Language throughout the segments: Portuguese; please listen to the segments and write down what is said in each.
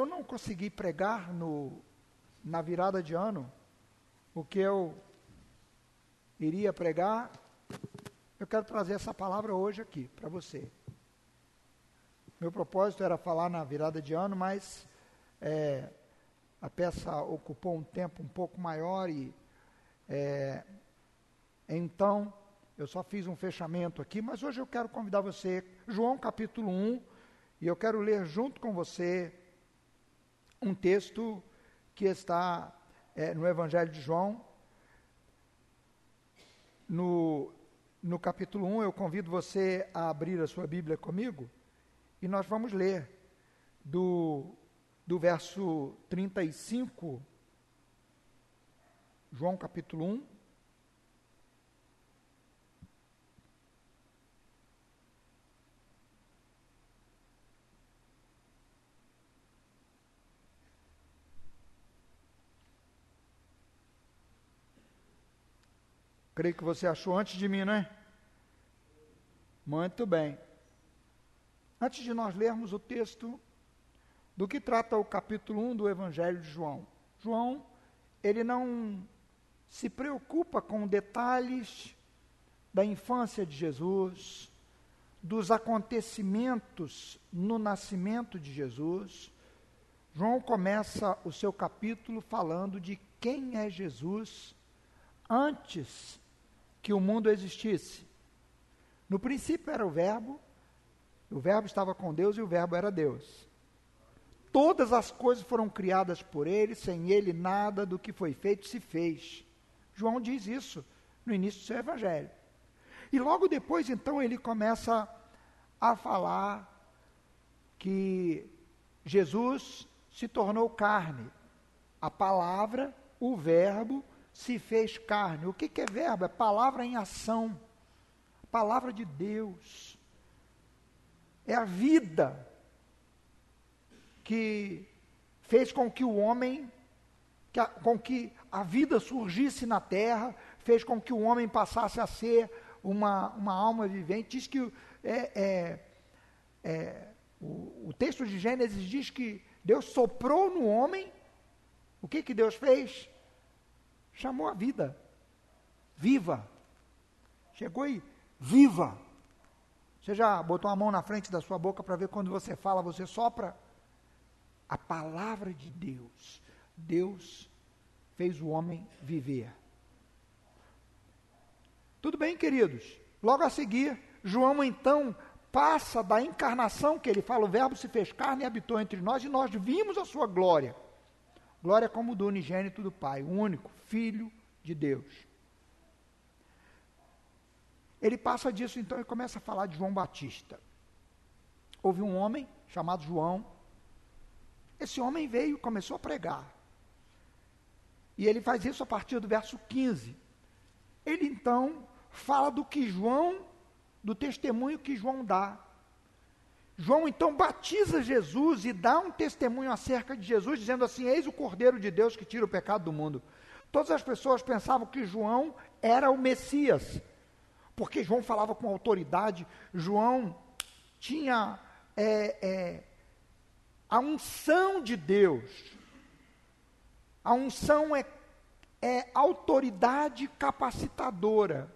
eu não consegui pregar no, na virada de ano o que eu iria pregar. Eu quero trazer essa palavra hoje aqui para você. Meu propósito era falar na virada de ano, mas é, a peça ocupou um tempo um pouco maior e é, então eu só fiz um fechamento aqui, mas hoje eu quero convidar você, João capítulo 1, e eu quero ler junto com você um texto que está é, no Evangelho de João. No, no capítulo 1, eu convido você a abrir a sua Bíblia comigo e nós vamos ler do, do verso 35, João capítulo 1. Creio que você achou antes de mim, não é? Muito bem. Antes de nós lermos o texto do que trata o capítulo 1 do Evangelho de João. João, ele não se preocupa com detalhes da infância de Jesus, dos acontecimentos no nascimento de Jesus. João começa o seu capítulo falando de quem é Jesus antes que o mundo existisse. No princípio era o Verbo, o Verbo estava com Deus e o Verbo era Deus. Todas as coisas foram criadas por ele, sem ele nada do que foi feito se fez. João diz isso no início do seu evangelho. E logo depois, então, ele começa a falar que Jesus se tornou carne. A palavra, o verbo, se fez carne. O que, que é verbo? É palavra em ação. Palavra de Deus é a vida que fez com que o homem, que a, com que a vida surgisse na terra, fez com que o homem passasse a ser uma, uma alma vivente. Diz que é, é, é, o, o, texto de Gênesis diz que Deus soprou no homem. O que, que Deus fez? Chamou a vida. Viva. Chegou e viva. Você já botou a mão na frente da sua boca para ver quando você fala, você sopra? A palavra de Deus. Deus fez o homem viver. Tudo bem, queridos? Logo a seguir, João então passa da encarnação que ele fala, o verbo se fez carne e habitou entre nós e nós vimos a sua glória. Glória como do unigênito do Pai, o único Filho de Deus. Ele passa disso então e começa a falar de João Batista. Houve um homem chamado João. Esse homem veio e começou a pregar. E ele faz isso a partir do verso 15. Ele então fala do que João, do testemunho que João dá. João então batiza Jesus e dá um testemunho acerca de Jesus, dizendo assim: Eis o Cordeiro de Deus que tira o pecado do mundo. Todas as pessoas pensavam que João era o Messias, porque João falava com autoridade, João tinha é, é, a unção de Deus. A unção é, é autoridade capacitadora.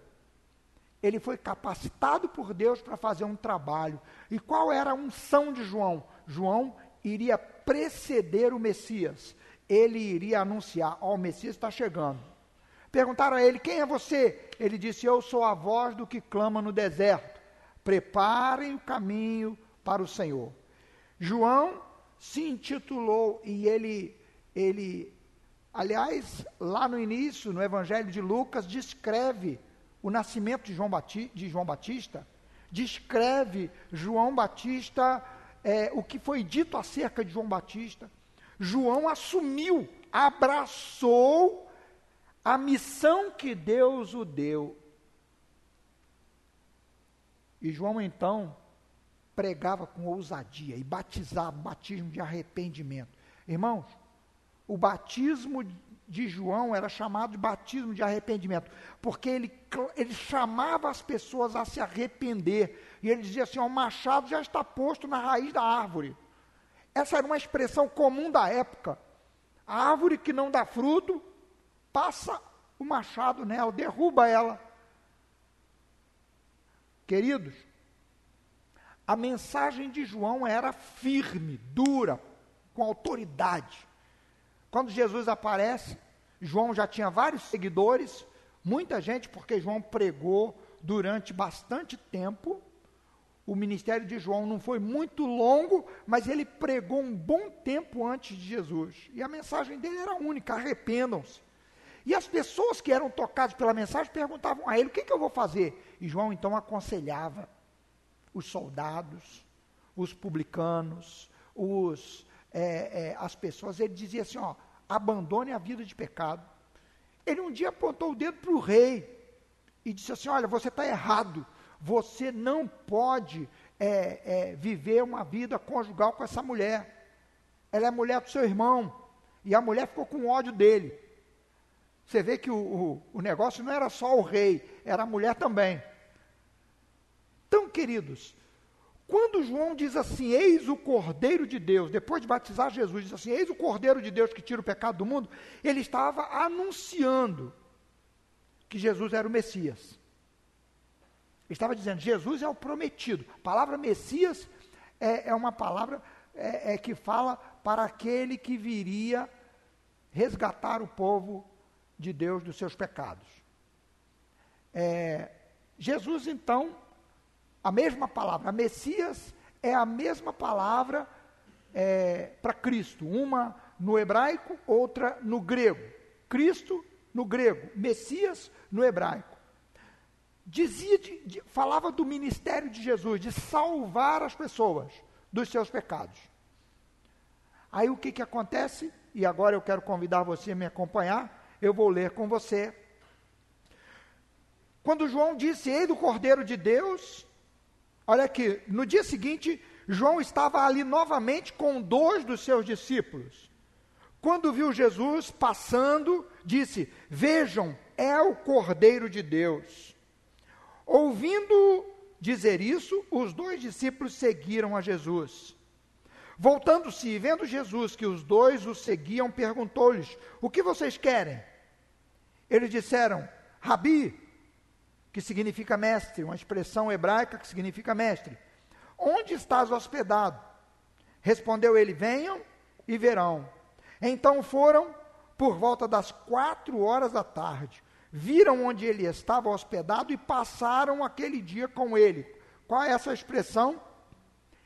Ele foi capacitado por Deus para fazer um trabalho. E qual era a unção de João? João iria preceder o Messias. Ele iria anunciar: Ó, oh, o Messias está chegando. Perguntaram a ele: Quem é você? Ele disse: Eu sou a voz do que clama no deserto. Preparem o caminho para o Senhor. João se intitulou e ele, ele, aliás, lá no início, no Evangelho de Lucas, descreve o nascimento de João, Batista, de João Batista descreve João Batista, é, o que foi dito acerca de João Batista. João assumiu, abraçou a missão que Deus o deu. E João então pregava com ousadia e batizava, batismo de arrependimento. Irmãos, o batismo de João era chamado de batismo de arrependimento, porque ele, ele chamava as pessoas a se arrepender. E ele dizia assim: o machado já está posto na raiz da árvore. Essa era uma expressão comum da época. A árvore que não dá fruto, passa o machado nela, derruba ela. Queridos, a mensagem de João era firme, dura, com autoridade. Quando Jesus aparece, João já tinha vários seguidores, muita gente, porque João pregou durante bastante tempo. O ministério de João não foi muito longo, mas ele pregou um bom tempo antes de Jesus. E a mensagem dele era única: arrependam-se. E as pessoas que eram tocadas pela mensagem perguntavam a ele: o que, que eu vou fazer? E João então aconselhava os soldados, os publicanos, os, é, é, as pessoas. Ele dizia assim: ó, abandone a vida de pecado. Ele um dia apontou o dedo para o rei e disse assim: Olha, você está errado. Você não pode é, é, viver uma vida conjugal com essa mulher. Ela é mulher do seu irmão. E a mulher ficou com ódio dele. Você vê que o, o, o negócio não era só o rei, era a mulher também. Então, queridos, quando João diz assim, eis o Cordeiro de Deus, depois de batizar Jesus, diz assim, eis o Cordeiro de Deus que tira o pecado do mundo, ele estava anunciando que Jesus era o Messias. Ele estava dizendo, Jesus é o prometido. A palavra Messias é, é uma palavra é, é, que fala para aquele que viria resgatar o povo de Deus dos seus pecados. É, Jesus, então, a mesma palavra, Messias é a mesma palavra é, para Cristo, uma no hebraico, outra no grego. Cristo no grego, Messias no hebraico. Dizia, de, de, falava do ministério de Jesus, de salvar as pessoas dos seus pecados. Aí o que, que acontece? E agora eu quero convidar você a me acompanhar. Eu vou ler com você. Quando João disse, Ei do Cordeiro de Deus, olha aqui, no dia seguinte, João estava ali novamente com dois dos seus discípulos. Quando viu Jesus passando, disse: Vejam, é o Cordeiro de Deus. Ouvindo dizer isso, os dois discípulos seguiram a Jesus. Voltando-se e vendo Jesus que os dois o seguiam, perguntou-lhes: O que vocês querem? Eles disseram: Rabi, que significa mestre, uma expressão hebraica que significa mestre. Onde estás hospedado? Respondeu ele: Venham e verão. Então foram por volta das quatro horas da tarde, viram onde ele estava hospedado e passaram aquele dia com ele. Qual é essa expressão?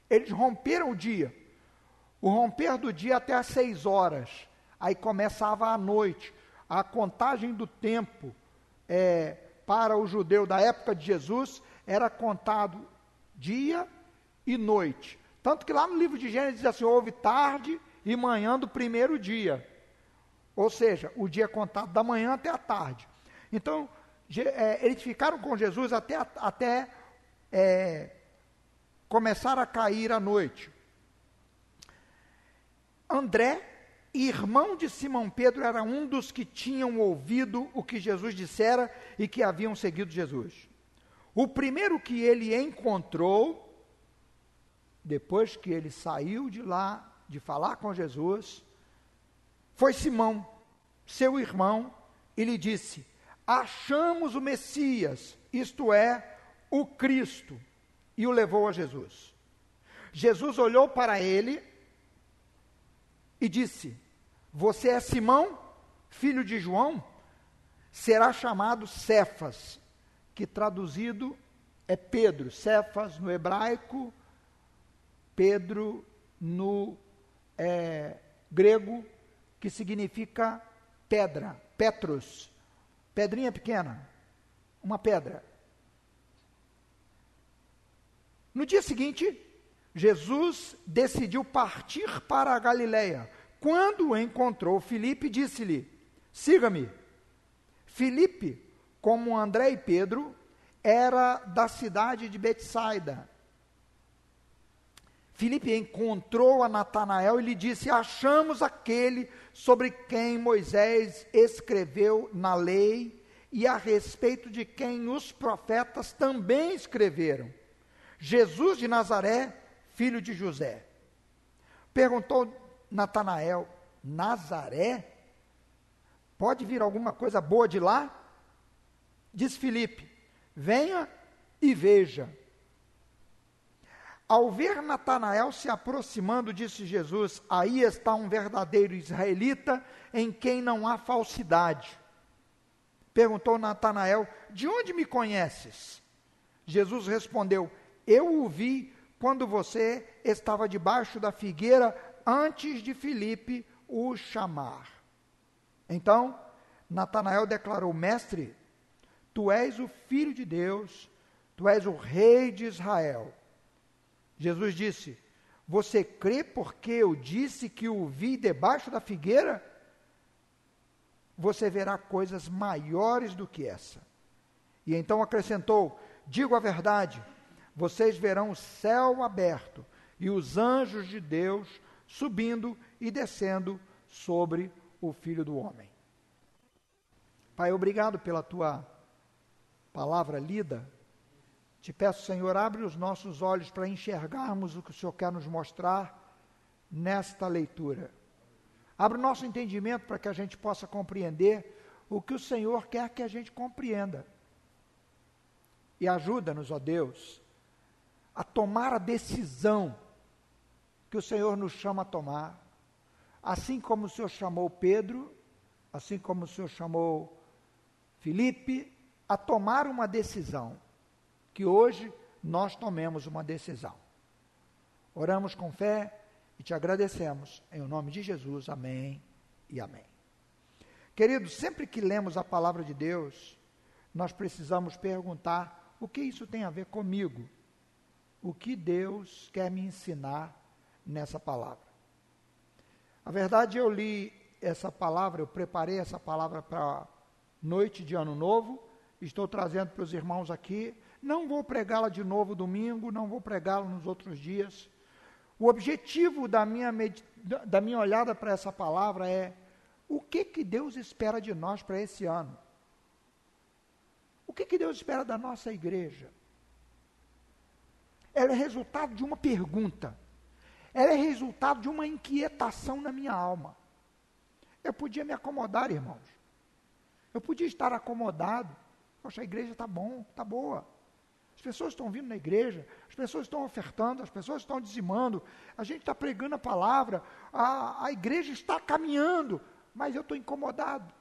Eles romperam o dia. O romper do dia até às seis horas. Aí começava a noite. A contagem do tempo é, para o judeu da época de Jesus era contado dia e noite. Tanto que lá no livro de Gênesis diz assim: houve tarde e manhã do primeiro dia. Ou seja, o dia contado da manhã até a tarde. Então, é, eles ficaram com Jesus até, até é, começar a cair a noite. André, irmão de Simão Pedro, era um dos que tinham ouvido o que Jesus dissera e que haviam seguido Jesus. O primeiro que ele encontrou, depois que ele saiu de lá de falar com Jesus, foi Simão, seu irmão, e lhe disse: Achamos o Messias, isto é, o Cristo, e o levou a Jesus. Jesus olhou para ele e disse: Você é Simão, filho de João? Será chamado Cefas, que traduzido é Pedro. Cefas no hebraico, Pedro no é, grego, que significa pedra, Petros, pedrinha pequena, uma pedra. No dia seguinte, Jesus decidiu partir para a Galileia. Quando encontrou Filipe, disse-lhe: Siga-me. Filipe, como André e Pedro, era da cidade de Betsaida, Filipe encontrou a Natanael e lhe disse: Achamos aquele sobre quem Moisés escreveu na lei e a respeito de quem os profetas também escreveram. Jesus de Nazaré, filho de José. Perguntou Natanael: Nazaré? Pode vir alguma coisa boa de lá? Diz Filipe: Venha e veja. Ao ver Natanael se aproximando, disse Jesus: Aí está um verdadeiro israelita em quem não há falsidade. Perguntou Natanael: De onde me conheces? Jesus respondeu: Eu o vi quando você estava debaixo da figueira antes de Filipe o chamar. Então, Natanael declarou: Mestre, tu és o filho de Deus, tu és o rei de Israel. Jesus disse: Você crê porque eu disse que o vi debaixo da figueira? Você verá coisas maiores do que essa. E então acrescentou: Digo a verdade, vocês verão o céu aberto e os anjos de Deus subindo e descendo sobre o Filho do Homem. Pai, obrigado pela tua palavra lida te peço, Senhor, abre os nossos olhos para enxergarmos o que o Senhor quer nos mostrar nesta leitura. Abre o nosso entendimento para que a gente possa compreender o que o Senhor quer que a gente compreenda. E ajuda-nos, ó Deus, a tomar a decisão que o Senhor nos chama a tomar. Assim como o Senhor chamou Pedro, assim como o Senhor chamou Felipe, a tomar uma decisão que hoje nós tomemos uma decisão. Oramos com fé e te agradecemos. Em nome de Jesus, amém e amém. Queridos, sempre que lemos a palavra de Deus, nós precisamos perguntar: o que isso tem a ver comigo? O que Deus quer me ensinar nessa palavra? A verdade, eu li essa palavra, eu preparei essa palavra para noite de ano novo, estou trazendo para os irmãos aqui não vou pregá-la de novo domingo, não vou pregá-la nos outros dias. O objetivo da minha, da minha olhada para essa palavra é o que, que Deus espera de nós para esse ano? O que, que Deus espera da nossa igreja? Ela é resultado de uma pergunta. Ela é resultado de uma inquietação na minha alma. Eu podia me acomodar, irmãos. Eu podia estar acomodado. Poxa, a igreja está bom, está boa. As pessoas estão vindo na igreja, as pessoas estão ofertando, as pessoas estão dizimando, a gente está pregando a palavra, a, a igreja está caminhando, mas eu estou incomodado.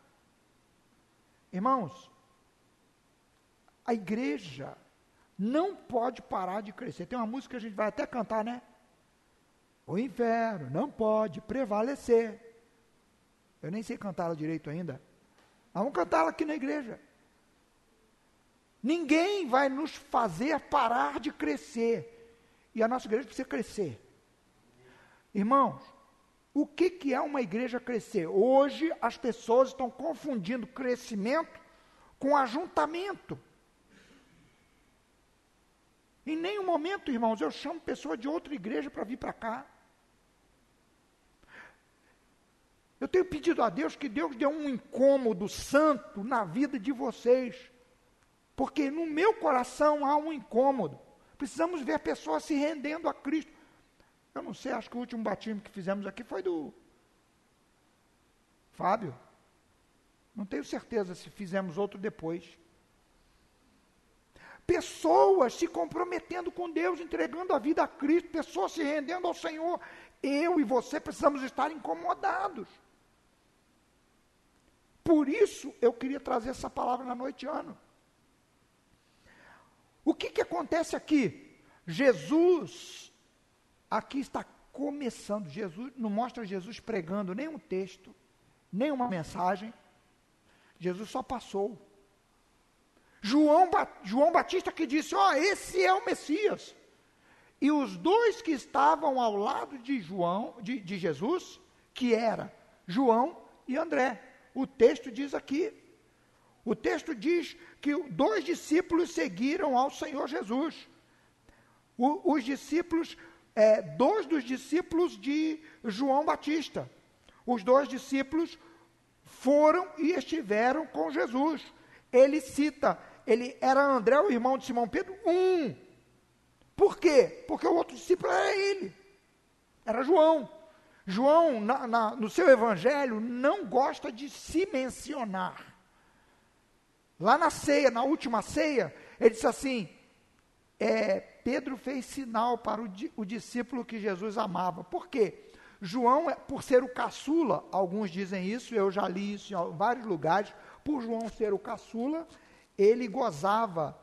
Irmãos, a igreja não pode parar de crescer. Tem uma música que a gente vai até cantar, né? O inferno não pode prevalecer. Eu nem sei cantá-la direito ainda. Mas vamos cantá-la aqui na igreja. Ninguém vai nos fazer parar de crescer. E a nossa igreja precisa crescer. Irmãos, o que, que é uma igreja crescer? Hoje as pessoas estão confundindo crescimento com ajuntamento. Em nenhum momento, irmãos, eu chamo pessoa de outra igreja para vir para cá. Eu tenho pedido a Deus que Deus dê um incômodo santo na vida de vocês porque no meu coração há um incômodo. Precisamos ver pessoas se rendendo a Cristo. Eu não sei, acho que o último batismo que fizemos aqui foi do Fábio. Não tenho certeza se fizemos outro depois. Pessoas se comprometendo com Deus, entregando a vida a Cristo, pessoas se rendendo ao Senhor. Eu e você precisamos estar incomodados. Por isso eu queria trazer essa palavra na noite ano. O que, que acontece aqui? Jesus, aqui está começando. Jesus não mostra Jesus pregando nenhum texto, nenhuma mensagem. Jesus só passou. João, João Batista que disse: Ó, oh, esse é o Messias. E os dois que estavam ao lado de João, de, de Jesus, que era João e André. O texto diz aqui. O texto diz que dois discípulos seguiram ao Senhor Jesus. O, os discípulos, é, dois dos discípulos de João Batista. Os dois discípulos foram e estiveram com Jesus. Ele cita, ele era André, o irmão de Simão Pedro, um. Por quê? Porque o outro discípulo era ele, era João. João, na, na, no seu evangelho, não gosta de se mencionar. Lá na ceia, na última ceia, ele disse assim: é, Pedro fez sinal para o, o discípulo que Jesus amava. Por quê? João, é, por ser o caçula, alguns dizem isso, eu já li isso em vários lugares, por João ser o caçula, ele gozava,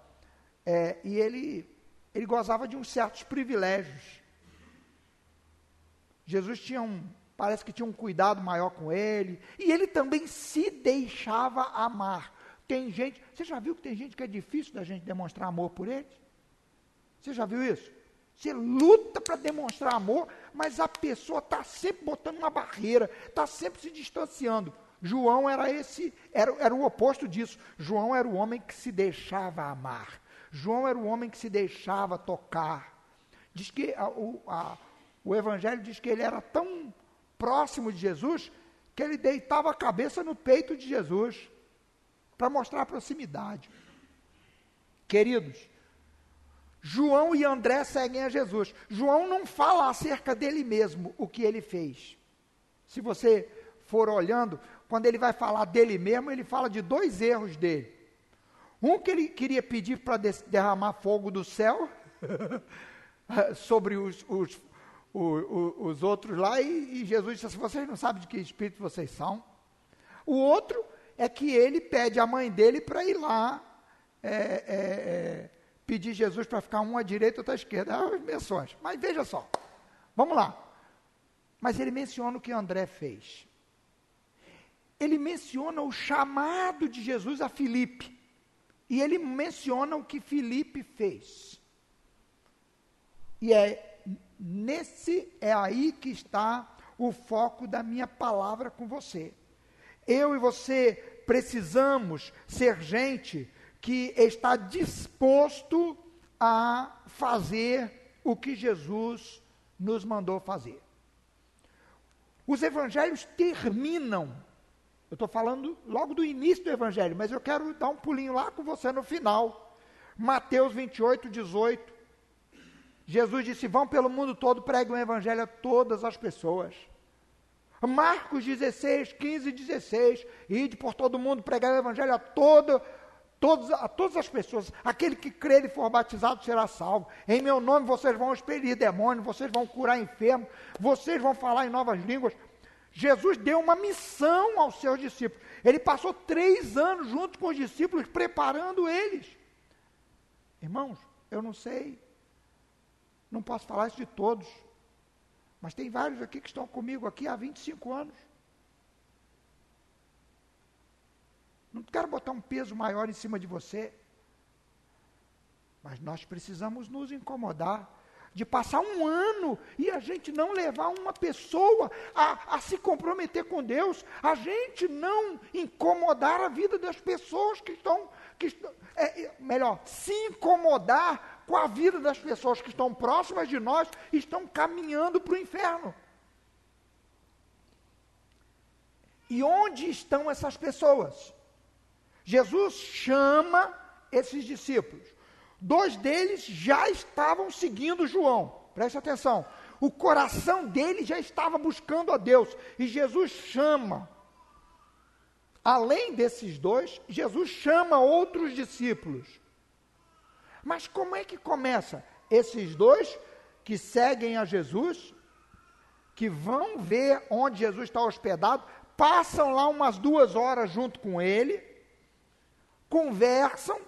é, e ele, ele gozava de uns certos privilégios. Jesus tinha um, parece que tinha um cuidado maior com ele, e ele também se deixava amar. Tem gente, você já viu que tem gente que é difícil da gente demonstrar amor por eles? Você já viu isso? Você luta para demonstrar amor, mas a pessoa está sempre botando uma barreira, está sempre se distanciando. João era esse, era, era o oposto disso. João era o homem que se deixava amar. João era o homem que se deixava tocar. Diz que a, a, o Evangelho diz que ele era tão próximo de Jesus que ele deitava a cabeça no peito de Jesus para mostrar a proximidade. Queridos, João e André seguem a Jesus. João não fala acerca dele mesmo o que ele fez. Se você for olhando, quando ele vai falar dele mesmo, ele fala de dois erros dele. Um que ele queria pedir para derramar fogo do céu sobre os, os, o, o, os outros lá, e, e Jesus disse assim: vocês não sabem de que espírito vocês são. O outro é que ele pede a mãe dele para ir lá é, é, é, pedir Jesus para ficar um à direita e outro à esquerda. É as menções. Mas veja só, vamos lá. Mas ele menciona o que André fez. Ele menciona o chamado de Jesus a Filipe. E ele menciona o que Filipe fez. E é Nesse é aí que está o foco da minha palavra com você. Eu e você precisamos ser gente que está disposto a fazer o que Jesus nos mandou fazer. Os evangelhos terminam. Eu estou falando logo do início do evangelho, mas eu quero dar um pulinho lá com você no final. Mateus 28, 18. Jesus disse: Vão pelo mundo todo, preguem o evangelho a todas as pessoas. Marcos 16, 15 e 16. Ide por todo mundo, pregar o evangelho a, todo, todos, a todas as pessoas. Aquele que crer e for batizado será salvo. Em meu nome vocês vão expelir demônios, vocês vão curar enfermos, vocês vão falar em novas línguas. Jesus deu uma missão aos seus discípulos. Ele passou três anos junto com os discípulos, preparando eles. Irmãos, eu não sei não posso falar isso de todos. Mas tem vários aqui que estão comigo aqui há 25 anos. Não quero botar um peso maior em cima de você. Mas nós precisamos nos incomodar de passar um ano e a gente não levar uma pessoa a, a, se comprometer com Deus, a gente não incomodar a vida das pessoas que estão, que estão é, melhor, se incomodar com a vida das pessoas que estão próximas de nós e estão caminhando para o inferno. E onde estão essas pessoas? Jesus chama esses discípulos. Dois deles já estavam seguindo João. Preste atenção. O coração deles já estava buscando a Deus. E Jesus chama. Além desses dois, Jesus chama outros discípulos. Mas como é que começa? Esses dois que seguem a Jesus, que vão ver onde Jesus está hospedado, passam lá umas duas horas junto com ele, conversam.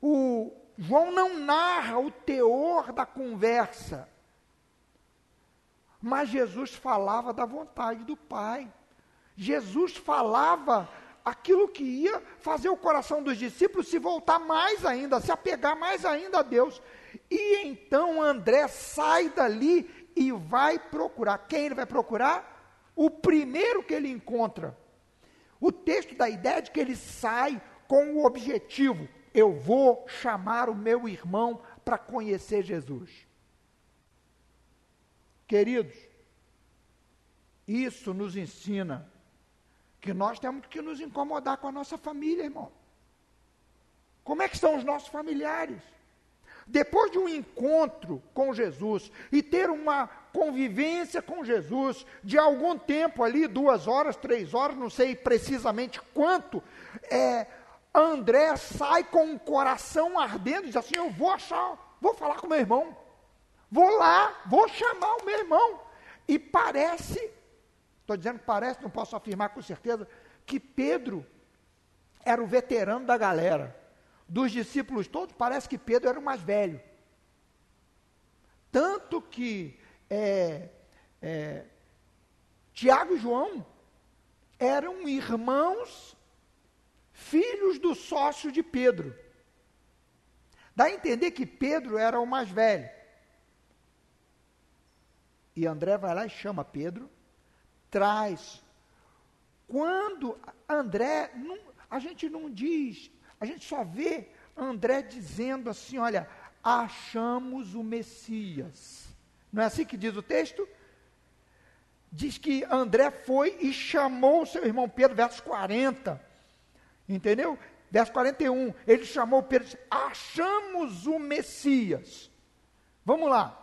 O João não narra o teor da conversa, mas Jesus falava da vontade do Pai. Jesus falava aquilo que ia fazer o coração dos discípulos se voltar mais ainda, se apegar mais ainda a Deus. E então André sai dali e vai procurar. Quem ele vai procurar? O primeiro que ele encontra. O texto dá a ideia de que ele sai com o objetivo: eu vou chamar o meu irmão para conhecer Jesus. Queridos, isso nos ensina que nós temos que nos incomodar com a nossa família, irmão. Como é que são os nossos familiares? depois de um encontro com Jesus e ter uma convivência com Jesus de algum tempo ali, duas horas, três horas, não sei precisamente quanto, é, André sai com o coração ardendo e diz assim: Eu vou achar, vou falar com meu irmão, vou lá, vou chamar o meu irmão. E parece, estou dizendo que parece, não posso afirmar com certeza, que Pedro era o veterano da galera. Dos discípulos todos, parece que Pedro era o mais velho. Tanto que é, é, Tiago e João eram irmãos, filhos do sócio de Pedro. Dá a entender que Pedro era o mais velho. E André vai lá e chama Pedro, traz. Quando André, não, a gente não diz, a gente só vê André dizendo assim: olha, achamos o Messias. Não é assim que diz o texto? Diz que André foi e chamou o seu irmão Pedro, verso 40. Entendeu? Verso 41. Ele chamou Pedro e disse: Achamos o Messias. Vamos lá.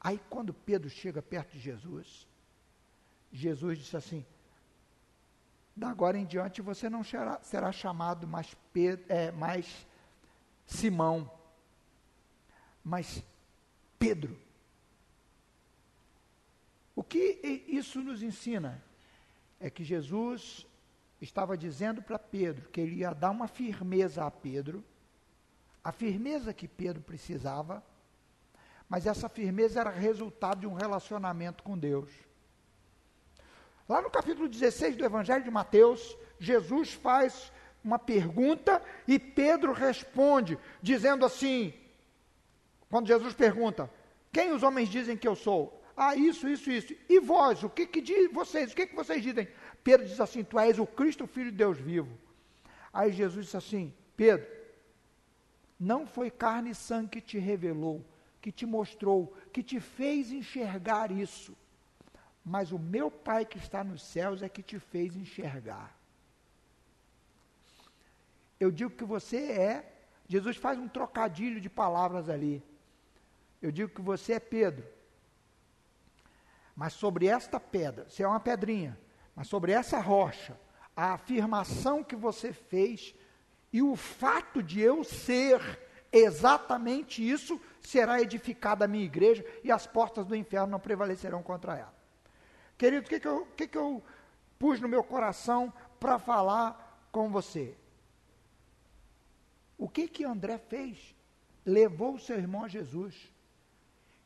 Aí, quando Pedro chega perto de Jesus, Jesus disse assim: da agora em diante você não será, será chamado mais, Pedro, é, mais Simão, mas Pedro. O que isso nos ensina? É que Jesus estava dizendo para Pedro que ele ia dar uma firmeza a Pedro, a firmeza que Pedro precisava, mas essa firmeza era resultado de um relacionamento com Deus. Lá no capítulo 16 do Evangelho de Mateus, Jesus faz uma pergunta e Pedro responde, dizendo assim: quando Jesus pergunta, quem os homens dizem que eu sou? Ah, isso, isso, isso. E vós, o que, que diz vocês? O que, que vocês dizem? Pedro diz assim: Tu és o Cristo, filho de Deus vivo. Aí Jesus disse assim: Pedro, não foi carne e sangue que te revelou, que te mostrou, que te fez enxergar isso mas o meu Pai que está nos céus é que te fez enxergar. Eu digo que você é, Jesus faz um trocadilho de palavras ali. Eu digo que você é Pedro. Mas sobre esta pedra, você é uma pedrinha, mas sobre essa rocha, a afirmação que você fez e o fato de eu ser exatamente isso será edificada a minha igreja e as portas do inferno não prevalecerão contra ela. Querido, o que, que, eu, que, que eu pus no meu coração para falar com você? O que que André fez? Levou o seu irmão a Jesus.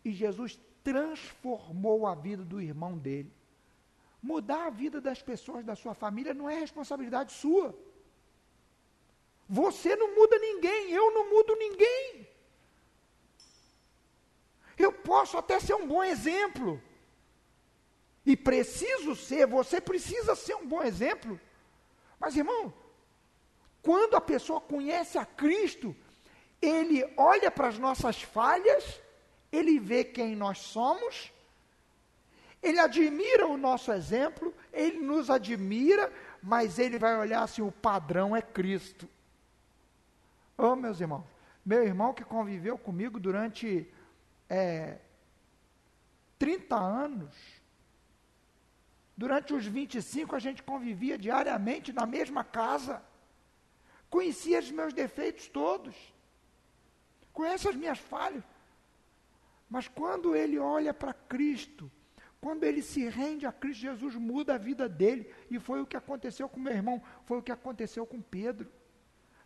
E Jesus transformou a vida do irmão dele. Mudar a vida das pessoas da sua família não é responsabilidade sua. Você não muda ninguém, eu não mudo ninguém. Eu posso até ser um bom exemplo. E preciso ser, você precisa ser um bom exemplo. Mas, irmão, quando a pessoa conhece a Cristo, ele olha para as nossas falhas, ele vê quem nós somos, ele admira o nosso exemplo, ele nos admira, mas ele vai olhar assim: o padrão é Cristo. Oh, meus irmãos, meu irmão que conviveu comigo durante é, 30 anos, Durante os 25 a gente convivia diariamente na mesma casa. Conhecia os meus defeitos todos. Conhece as minhas falhas. Mas quando ele olha para Cristo, quando ele se rende a Cristo, Jesus muda a vida dele. E foi o que aconteceu com meu irmão, foi o que aconteceu com Pedro.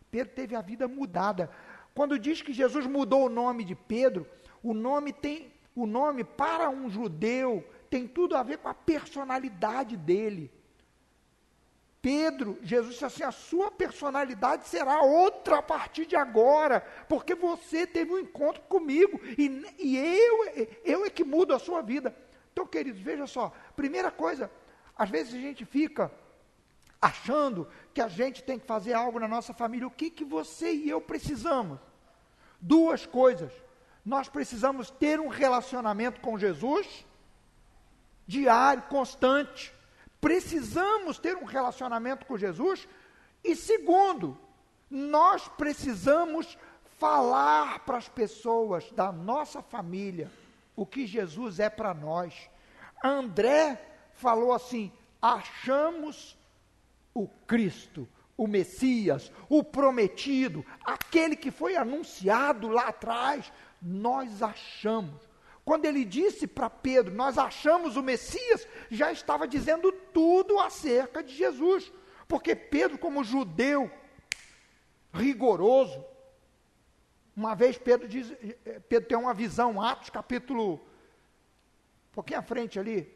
Pedro teve a vida mudada. Quando diz que Jesus mudou o nome de Pedro, o nome tem o nome para um judeu tem tudo a ver com a personalidade dele. Pedro, Jesus disse assim: a sua personalidade será outra a partir de agora, porque você teve um encontro comigo e, e eu, eu é que mudo a sua vida. Então, queridos, veja só: primeira coisa, às vezes a gente fica achando que a gente tem que fazer algo na nossa família. O que, que você e eu precisamos? Duas coisas. Nós precisamos ter um relacionamento com Jesus diário, constante. Precisamos ter um relacionamento com Jesus. E segundo, Nós precisamos falar para as pessoas da nossa família o que Jesus é para nós. André falou assim: achamos o Cristo, o Messias, o prometido, aquele que foi anunciado lá atrás, nós achamos. Quando ele disse para Pedro, nós achamos o Messias, já estava dizendo tudo acerca de Jesus. Porque Pedro, como judeu rigoroso, uma vez Pedro diz, Pedro tem uma visão, Atos capítulo, um pouquinho à frente ali,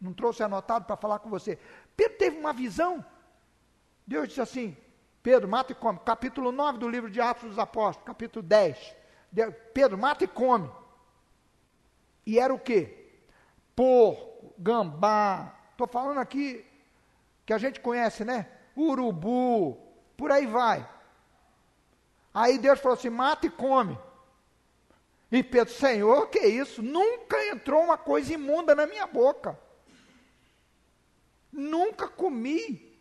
não trouxe anotado para falar com você. Pedro teve uma visão, Deus disse assim, Pedro, mata e come. Capítulo 9 do livro de Atos dos Apóstolos, capítulo 10. Pedro, mata e come. E era o quê? Porco, gambá. Estou falando aqui que a gente conhece, né? Urubu, por aí vai. Aí Deus falou assim: mata e come. E Pedro, Senhor, que isso? Nunca entrou uma coisa imunda na minha boca. Nunca comi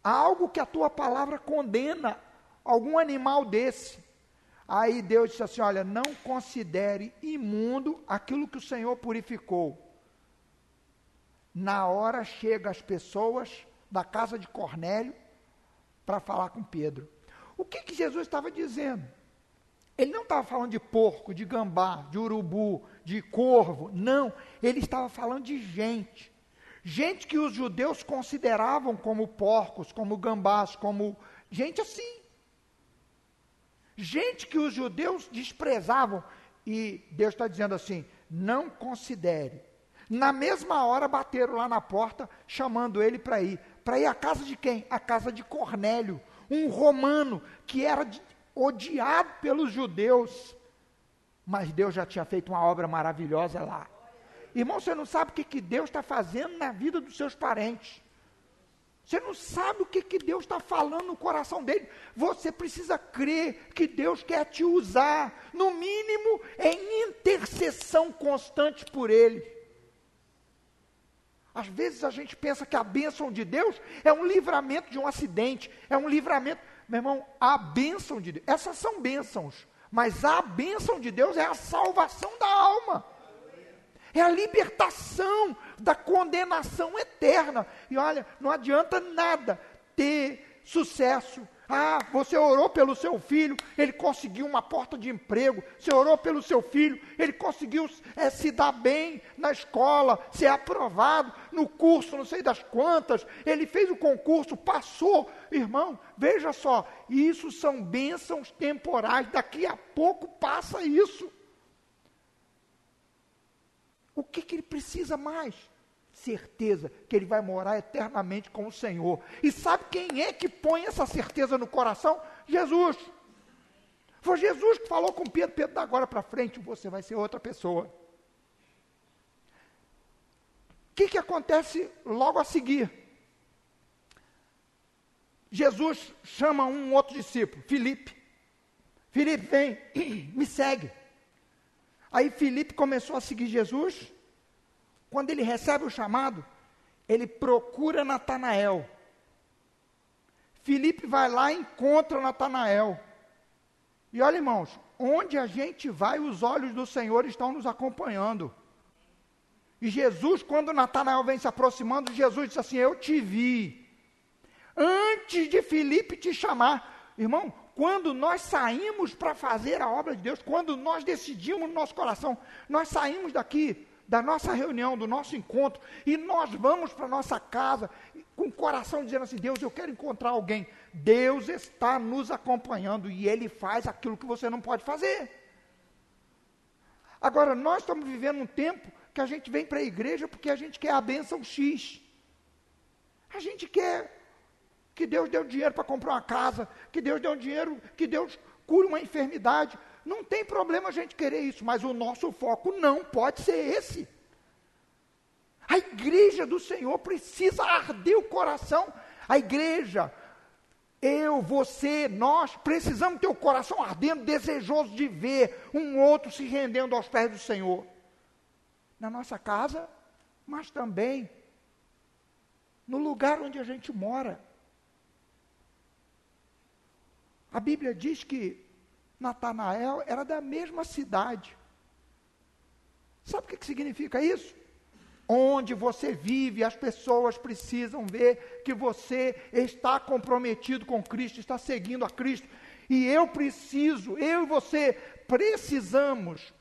algo que a tua palavra condena, algum animal desse. Aí Deus disse assim: Olha, não considere imundo aquilo que o Senhor purificou. Na hora chega as pessoas da casa de Cornélio para falar com Pedro. O que, que Jesus estava dizendo? Ele não estava falando de porco, de gambá, de urubu, de corvo. Não, ele estava falando de gente. Gente que os judeus consideravam como porcos, como gambás, como gente assim. Gente que os judeus desprezavam. E Deus está dizendo assim: não considere. Na mesma hora bateram lá na porta, chamando ele para ir. Para ir à casa de quem? A casa de Cornélio, um romano que era de, odiado pelos judeus. Mas Deus já tinha feito uma obra maravilhosa lá. Irmão, você não sabe o que, que Deus está fazendo na vida dos seus parentes. Você não sabe o que, que Deus está falando no coração dele. Você precisa crer que Deus quer te usar, no mínimo, em intercessão constante por ele. Às vezes a gente pensa que a bênção de Deus é um livramento de um acidente, é um livramento. Meu irmão, a bênção de Deus, essas são bênçãos, mas a bênção de Deus é a salvação da alma é a libertação condenação eterna. E olha, não adianta nada ter sucesso. Ah, você orou pelo seu filho, ele conseguiu uma porta de emprego. Você orou pelo seu filho, ele conseguiu é, se dar bem na escola, ser aprovado no curso, não sei das quantas. Ele fez o concurso, passou. Irmão, veja só, isso são bênçãos temporais. Daqui a pouco passa isso. O que, que ele precisa mais? Certeza que ele vai morar eternamente com o Senhor. E sabe quem é que põe essa certeza no coração? Jesus. Foi Jesus que falou com Pedro: Pedro, da agora para frente você vai ser outra pessoa. O que, que acontece logo a seguir? Jesus chama um outro discípulo, Filipe. Filipe, vem, me segue. Aí Filipe começou a seguir Jesus. Quando ele recebe o chamado, ele procura Natanael. Filipe vai lá e encontra Natanael. E olha, irmãos, onde a gente vai, os olhos do Senhor estão nos acompanhando. E Jesus, quando Natanael vem se aproximando, Jesus disse assim: Eu te vi. Antes de Filipe te chamar. Irmão, quando nós saímos para fazer a obra de Deus, quando nós decidimos no nosso coração, nós saímos daqui, da nossa reunião, do nosso encontro, e nós vamos para a nossa casa com o coração dizendo assim: Deus, eu quero encontrar alguém. Deus está nos acompanhando e Ele faz aquilo que você não pode fazer. Agora, nós estamos vivendo um tempo que a gente vem para a igreja porque a gente quer a bênção X. A gente quer que Deus deu dinheiro para comprar uma casa, que Deus deu dinheiro, que Deus cure uma enfermidade. Não tem problema a gente querer isso, mas o nosso foco não pode ser esse. A igreja do Senhor precisa arder o coração. A igreja, eu, você, nós precisamos ter o coração ardendo, desejoso de ver um outro se rendendo aos pés do Senhor. Na nossa casa, mas também no lugar onde a gente mora. A Bíblia diz que Natanael era da mesma cidade. Sabe o que, significa isso? Onde você vive, as pessoas precisam ver que você está comprometido com Cristo, está seguindo a Cristo. E eu preciso, eu e você precisamos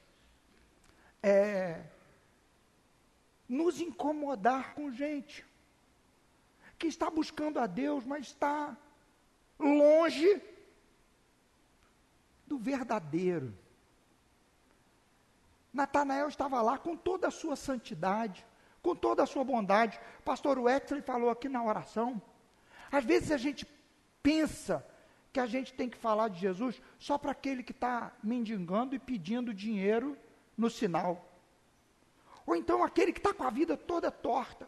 é, nos incomodar com gente que está buscando a Deus, mas está longe do verdadeiro. Natanael estava lá com toda a sua santidade, com toda a sua bondade. Pastor Wexley falou aqui na oração. Às vezes a gente pensa que a gente tem que falar de Jesus só para aquele que está mendigando e pedindo dinheiro no sinal. Ou então aquele que está com a vida toda torta.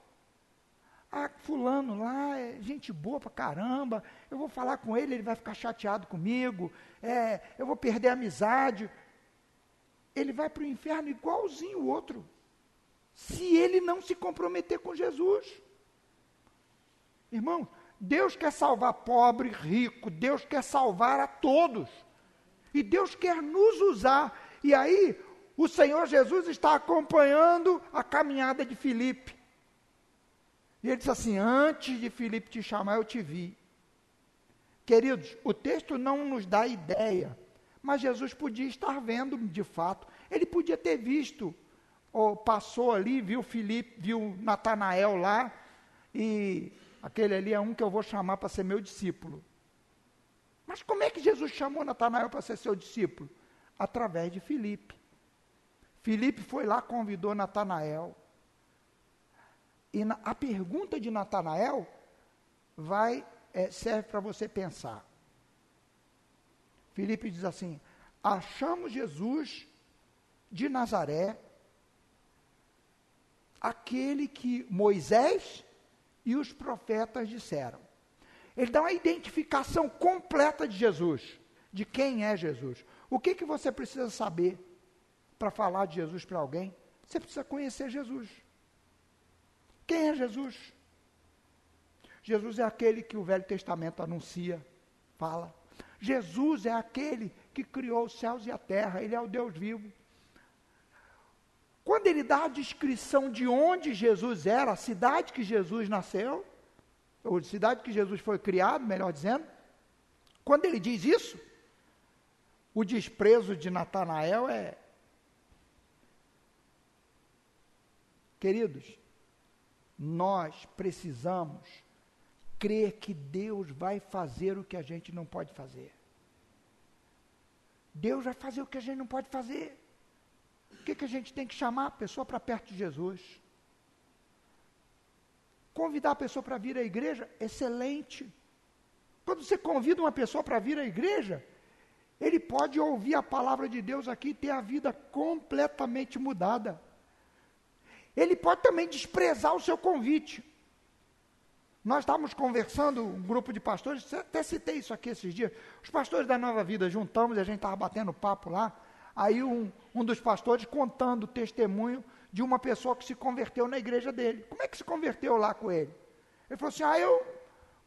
Ah, fulano lá é gente boa pra caramba, eu vou falar com ele, ele vai ficar chateado comigo, é, eu vou perder a amizade. Ele vai para o inferno igualzinho o outro, se ele não se comprometer com Jesus. Irmão, Deus quer salvar pobre, rico, Deus quer salvar a todos. E Deus quer nos usar. E aí, o Senhor Jesus está acompanhando a caminhada de Filipe. E ele disse assim: Antes de Filipe te chamar, eu te vi. Queridos, o texto não nos dá ideia, mas Jesus podia estar vendo de fato. Ele podia ter visto, ou passou ali, viu Filipe, viu Natanael lá, e aquele ali é um que eu vou chamar para ser meu discípulo. Mas como é que Jesus chamou Natanael para ser seu discípulo? Através de Filipe. Filipe foi lá, convidou Natanael. E na, a pergunta de Natanael vai é, serve para você pensar. Filipe diz assim: achamos Jesus de Nazaré, aquele que Moisés e os profetas disseram. Ele dá uma identificação completa de Jesus, de quem é Jesus. O que, que você precisa saber para falar de Jesus para alguém? Você precisa conhecer Jesus. Quem é Jesus? Jesus é aquele que o Velho Testamento anuncia, fala. Jesus é aquele que criou os céus e a terra, ele é o Deus vivo. Quando ele dá a descrição de onde Jesus era, a cidade que Jesus nasceu, ou a cidade que Jesus foi criado, melhor dizendo, quando ele diz isso, o desprezo de Natanael é. Queridos, nós precisamos crer que Deus vai fazer o que a gente não pode fazer. Deus vai fazer o que a gente não pode fazer. O que, que a gente tem que chamar a pessoa para perto de Jesus? Convidar a pessoa para vir à igreja? Excelente. Quando você convida uma pessoa para vir à igreja, ele pode ouvir a palavra de Deus aqui e ter a vida completamente mudada. Ele pode também desprezar o seu convite. Nós estávamos conversando, um grupo de pastores, até citei isso aqui esses dias. Os pastores da Nova Vida juntamos a gente estava batendo papo lá. Aí um, um dos pastores contando o testemunho de uma pessoa que se converteu na igreja dele. Como é que se converteu lá com ele? Ele falou assim: Ah, eu.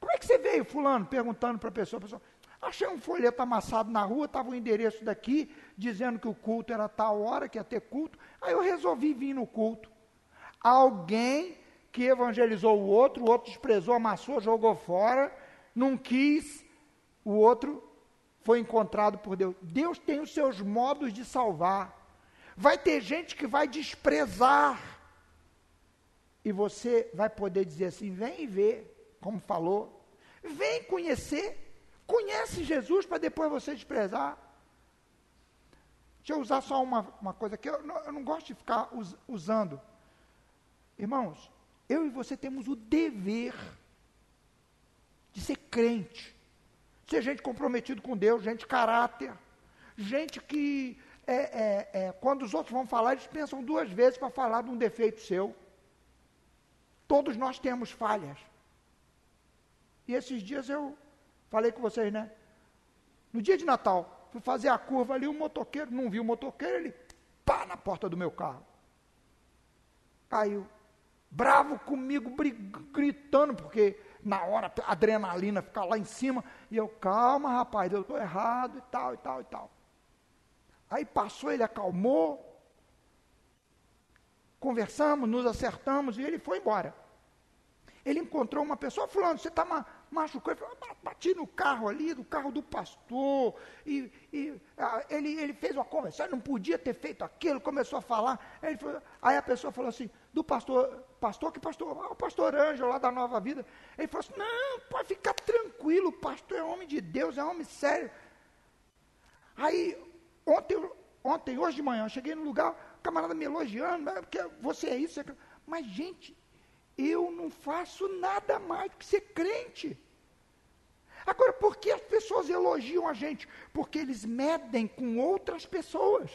Como é que você veio, Fulano? Perguntando para a pessoa. Pessoa Achei um folheto amassado na rua, estava o endereço daqui, dizendo que o culto era tal hora, que ia ter culto. Aí eu resolvi vir no culto. Alguém que evangelizou o outro, o outro desprezou, amassou, jogou fora, não quis, o outro foi encontrado por Deus. Deus tem os seus modos de salvar. Vai ter gente que vai desprezar. E você vai poder dizer assim: vem ver, como falou. Vem conhecer. Conhece Jesus para depois você desprezar. Deixa eu usar só uma, uma coisa que eu, eu não gosto de ficar us, usando. Irmãos, eu e você temos o dever de ser crente, ser gente comprometida com Deus, gente de caráter, gente que, é, é, é, quando os outros vão falar, eles pensam duas vezes para falar de um defeito seu. Todos nós temos falhas. E esses dias eu falei com vocês, né? No dia de Natal, fui fazer a curva ali, o motoqueiro, não viu o motoqueiro, ele pá na porta do meu carro. Caiu bravo comigo, gritando, porque na hora, a adrenalina ficar lá em cima, e eu, calma rapaz, eu estou errado e tal, e tal, e tal. Aí passou, ele acalmou, conversamos, nos acertamos, e ele foi embora. Ele encontrou uma pessoa, falando, você está ma machucado, ele falou, bati no carro ali, do carro do pastor, e, e ah, ele, ele fez uma conversa, não podia ter feito aquilo, começou a falar, aí, falou, aí a pessoa falou assim, do pastor, pastor, que pastor? Ah, o pastor Ângelo, lá da Nova Vida, ele falou assim, não, pode ficar tranquilo, o pastor é homem de Deus, é homem sério. Aí, ontem, ontem hoje de manhã, eu cheguei no lugar, o camarada me elogiando, porque você é isso, é aquilo. mas gente, eu não faço nada mais que ser crente. Agora, por que as pessoas elogiam a gente? Porque eles medem com outras pessoas.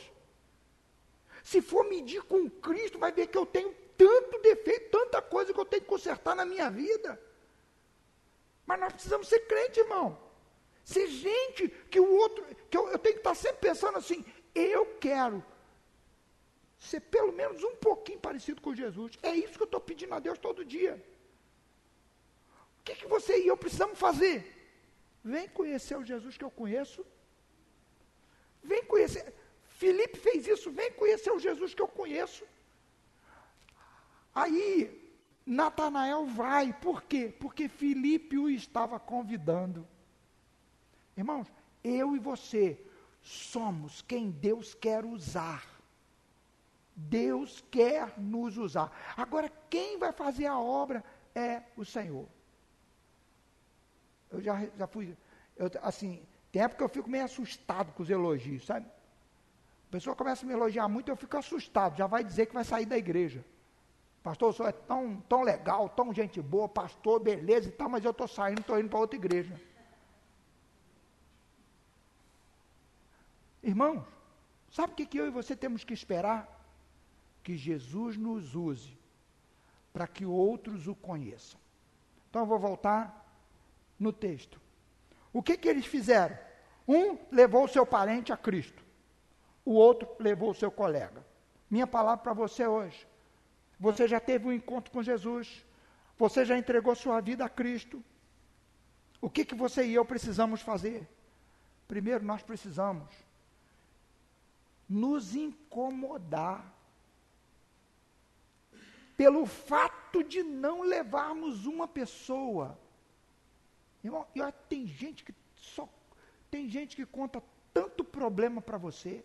Se for medir com Cristo, vai ver que eu tenho tanto defeito, tanta coisa que eu tenho que consertar na minha vida. Mas nós precisamos ser crente, irmão. Ser gente que o outro, que eu, eu tenho que estar sempre pensando assim, eu quero ser pelo menos um pouquinho parecido com Jesus. É isso que eu estou pedindo a Deus todo dia. O que, que você e eu precisamos fazer? Vem conhecer o Jesus que eu conheço. Vem conhecer. Felipe fez isso, vem conhecer o Jesus que eu conheço. Aí, Natanael vai, por quê? Porque Felipe o estava convidando. Irmãos, eu e você somos quem Deus quer usar. Deus quer nos usar. Agora, quem vai fazer a obra é o Senhor. Eu já, já fui, eu, assim, tem época que eu fico meio assustado com os elogios, sabe? A pessoa começa a me elogiar muito, eu fico assustado, já vai dizer que vai sair da igreja. Pastor, o senhor é tão, tão legal, tão gente boa, pastor, beleza e tal, mas eu estou saindo, estou indo para outra igreja. Irmãos, sabe o que, que eu e você temos que esperar? que Jesus nos use para que outros o conheçam. Então eu vou voltar no texto. O que, que eles fizeram? Um levou o seu parente a Cristo, o outro levou o seu colega. Minha palavra para você hoje. Você já teve um encontro com Jesus, você já entregou sua vida a Cristo. O que, que você e eu precisamos fazer? Primeiro, nós precisamos nos incomodar pelo fato de não levarmos uma pessoa. Irmão, tem gente que só tem gente que conta tanto problema para você.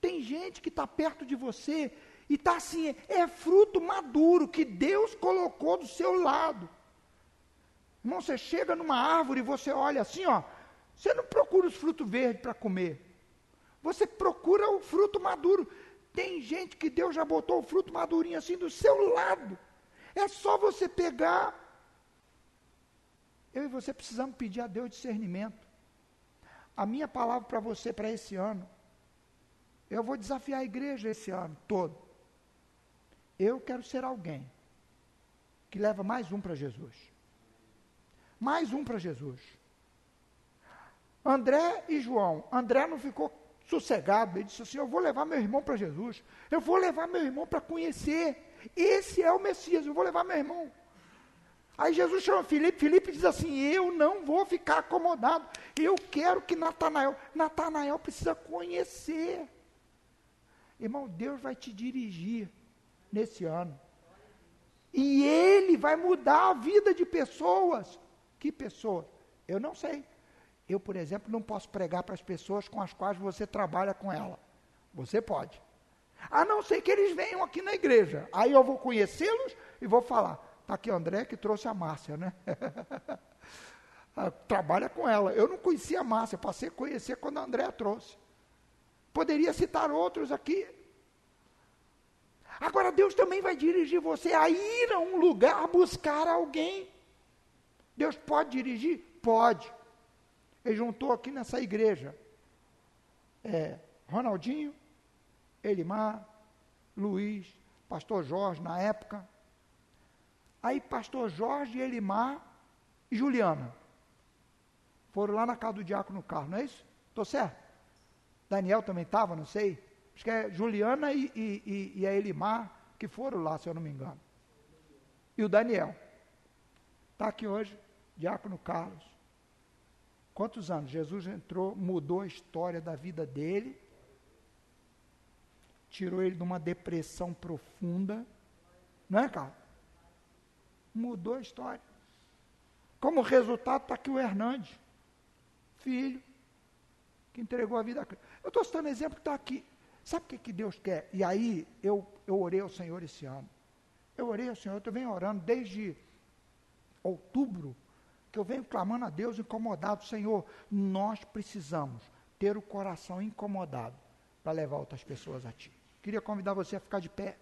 Tem gente que está perto de você e está assim, é fruto maduro que Deus colocou do seu lado. Irmão, você chega numa árvore e você olha assim, ó, você não procura os frutos verdes para comer. Você procura o fruto maduro. Tem gente que Deus já botou o fruto madurinho assim do seu lado. É só você pegar. Eu e você precisamos pedir a Deus discernimento. A minha palavra para você para esse ano, eu vou desafiar a igreja esse ano todo. Eu quero ser alguém que leva mais um para Jesus. Mais um para Jesus. André e João. André não ficou sossegado. Ele disse assim: Eu vou levar meu irmão para Jesus. Eu vou levar meu irmão para conhecer. Esse é o Messias. Eu vou levar meu irmão. Aí Jesus chama Filipe. Filipe diz assim: Eu não vou ficar acomodado. Eu quero que Natanael. Natanael precisa conhecer. Irmão, Deus vai te dirigir nesse ano. E Ele vai mudar a vida de pessoas. Que pessoas? Eu não sei. Eu, por exemplo, não posso pregar para as pessoas com as quais você trabalha com ela. Você pode. A não ser que eles venham aqui na igreja. Aí eu vou conhecê-los e vou falar. Está aqui o André que trouxe a Márcia, né? Ah, trabalha com ela. Eu não conhecia a Márcia, passei a conhecer quando a André trouxe. Poderia citar outros aqui. Agora Deus também vai dirigir você a ir a um lugar buscar alguém. Deus pode dirigir? Pode. Ele juntou aqui nessa igreja é, Ronaldinho, Elimar, Luiz, pastor Jorge na época. Aí pastor Jorge, Elimar e Juliana. Foram lá na casa do diácono Carlos, não é isso? Estou certo? Daniel também estava, não sei. Acho que é Juliana e, e, e, a Elimar que foram lá, se eu não me engano. E o Daniel. Está aqui hoje, Diácono Carlos. Quantos anos? Jesus entrou, mudou a história da vida dele, tirou ele de uma depressão profunda. Não é, Carlos? Mudou a história. Como resultado, está aqui o Hernandes, filho, que entregou a vida a Cristo. Eu estou citando exemplo que está aqui. Sabe o que, que Deus quer? E aí, eu, eu orei ao Senhor esse ano. Eu orei ao Senhor, eu venho orando desde outubro, que eu venho clamando a Deus incomodado. Senhor, nós precisamos ter o coração incomodado para levar outras pessoas a Ti. Queria convidar você a ficar de pé.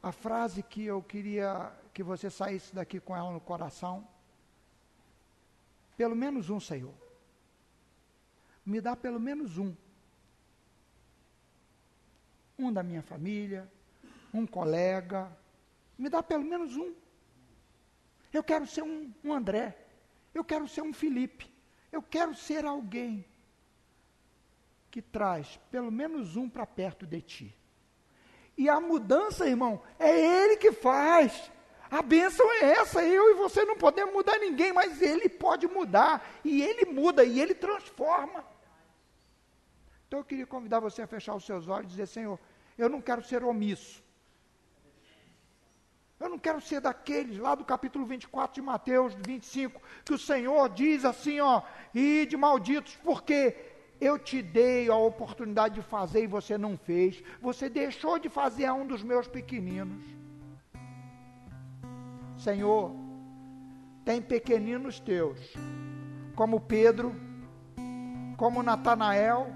A frase que eu queria que você saísse daqui com ela no coração. Pelo menos um, Senhor. Me dá pelo menos um. Um da minha família, um colega. Me dá pelo menos um. Eu quero ser um, um André. Eu quero ser um Felipe. Eu quero ser alguém que traz pelo menos um para perto de ti. E a mudança, irmão, é Ele que faz. A bênção é essa, eu e você não podemos mudar ninguém, mas Ele pode mudar, e Ele muda, e Ele transforma. Então eu queria convidar você a fechar os seus olhos e dizer, Senhor, eu não quero ser omisso. Eu não quero ser daqueles lá do capítulo 24 de Mateus 25, que o Senhor diz assim, ó, e de malditos, porque eu te dei a oportunidade de fazer e você não fez. Você deixou de fazer a um dos meus pequeninos. Senhor, tem pequeninos teus, como Pedro, como Natanael,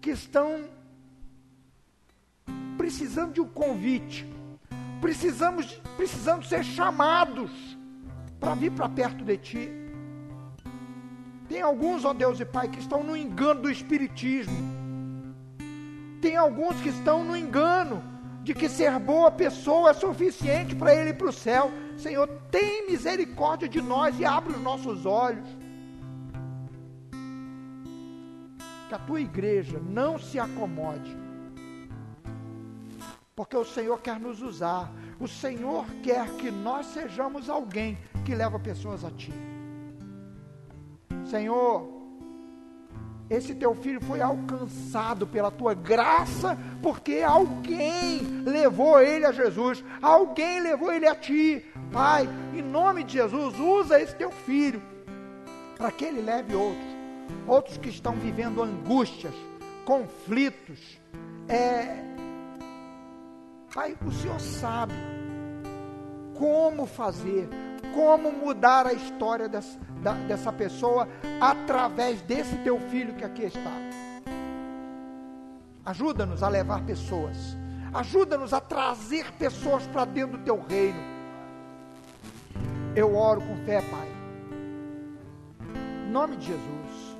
que estão precisando de um convite, precisamos, precisando ser chamados para vir para perto de Ti. Tem alguns, ó Deus e Pai, que estão no engano do Espiritismo. Tem alguns que estão no engano de que ser boa pessoa é suficiente para ele ir para o céu. Senhor, tem misericórdia de nós e abre os nossos olhos. Que a tua igreja não se acomode. Porque o Senhor quer nos usar. O Senhor quer que nós sejamos alguém que leva pessoas a Ti. Senhor, esse teu filho foi alcançado pela tua graça, porque alguém levou ele a Jesus, alguém levou ele a ti. Pai, em nome de Jesus, usa esse teu filho para que ele leve outros, outros que estão vivendo angústias, conflitos. É... Pai, o Senhor sabe como fazer, como mudar a história dessa, da, dessa pessoa através desse teu filho que aqui está. Ajuda-nos a levar pessoas, ajuda-nos a trazer pessoas para dentro do teu reino. Eu oro com fé, Pai. Em nome de Jesus.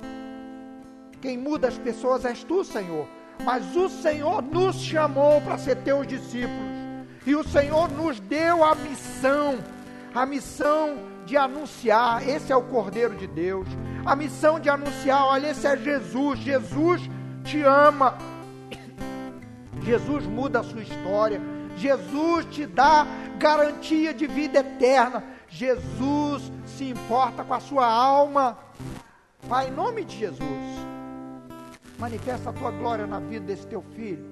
Quem muda as pessoas és tu, Senhor. Mas o Senhor nos chamou para ser teus discípulos. E o Senhor nos deu a missão a missão de anunciar, esse é o Cordeiro de Deus, a missão de anunciar, olha, esse é Jesus, Jesus te ama, Jesus muda a sua história, Jesus te dá garantia de vida eterna, Jesus se importa com a sua alma, Pai, em nome de Jesus, manifesta a tua glória na vida desse teu filho,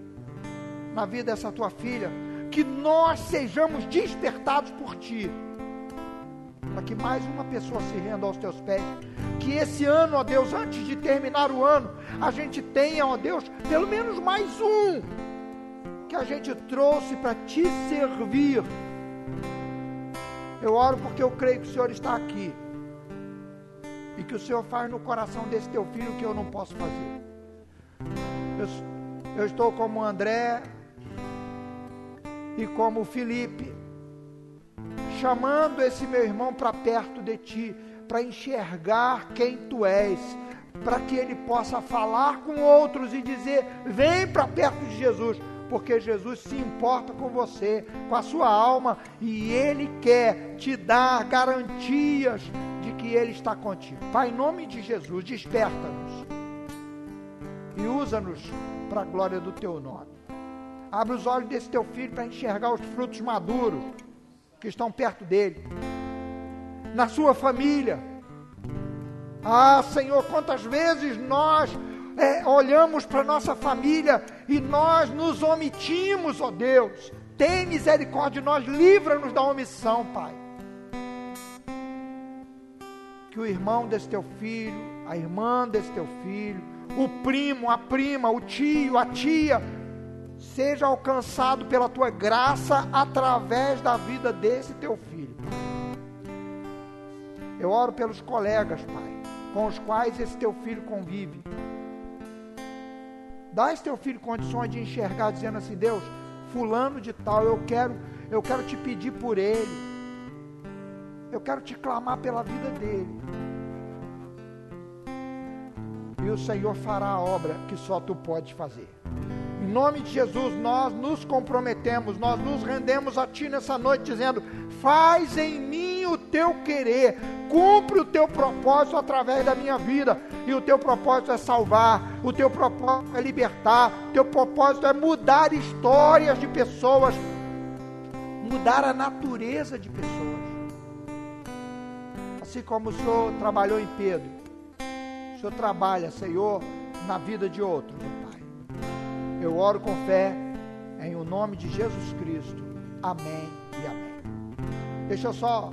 na vida dessa tua filha, que nós sejamos despertados por ti que mais uma pessoa se renda aos teus pés. Que esse ano, ó Deus, antes de terminar o ano, a gente tenha, ó Deus, pelo menos mais um que a gente trouxe para te servir. Eu oro porque eu creio que o Senhor está aqui. E que o Senhor faz no coração desse teu filho que eu não posso fazer. Eu, eu estou como André e como Felipe chamando esse meu irmão para perto de ti, para enxergar quem tu és, para que ele possa falar com outros e dizer: vem para perto de Jesus, porque Jesus se importa com você, com a sua alma, e ele quer te dar garantias de que ele está contigo. Pai, em nome de Jesus, desperta-nos. e usa-nos para a glória do teu nome. Abre os olhos desse teu filho para enxergar os frutos maduros que estão perto dele, na sua família. Ah, Senhor, quantas vezes nós é, olhamos para nossa família e nós nos omitimos, ó Deus. Tem misericórdia de nós, livra-nos da omissão, Pai. Que o irmão desse teu filho, a irmã desse teu filho, o primo, a prima, o tio, a tia, seja alcançado pela tua graça através da vida desse teu filho. Eu oro pelos colegas, Pai, com os quais esse teu filho convive. Dá esse teu filho condições de enxergar, dizendo assim: Deus, fulano de tal, eu quero, eu quero te pedir por ele. Eu quero te clamar pela vida dele. E o Senhor fará a obra que só tu podes fazer. Em nome de Jesus, nós nos comprometemos, nós nos rendemos a Ti nessa noite, dizendo: Faz em mim o teu querer, cumpre o teu propósito através da minha vida. E o teu propósito é salvar, o teu propósito é libertar, o teu propósito é mudar histórias de pessoas, mudar a natureza de pessoas. Assim como o Senhor trabalhou em Pedro, o Senhor trabalha, Senhor, na vida de outros. Eu oro com fé, em o nome de Jesus Cristo. Amém e amém. Deixa eu só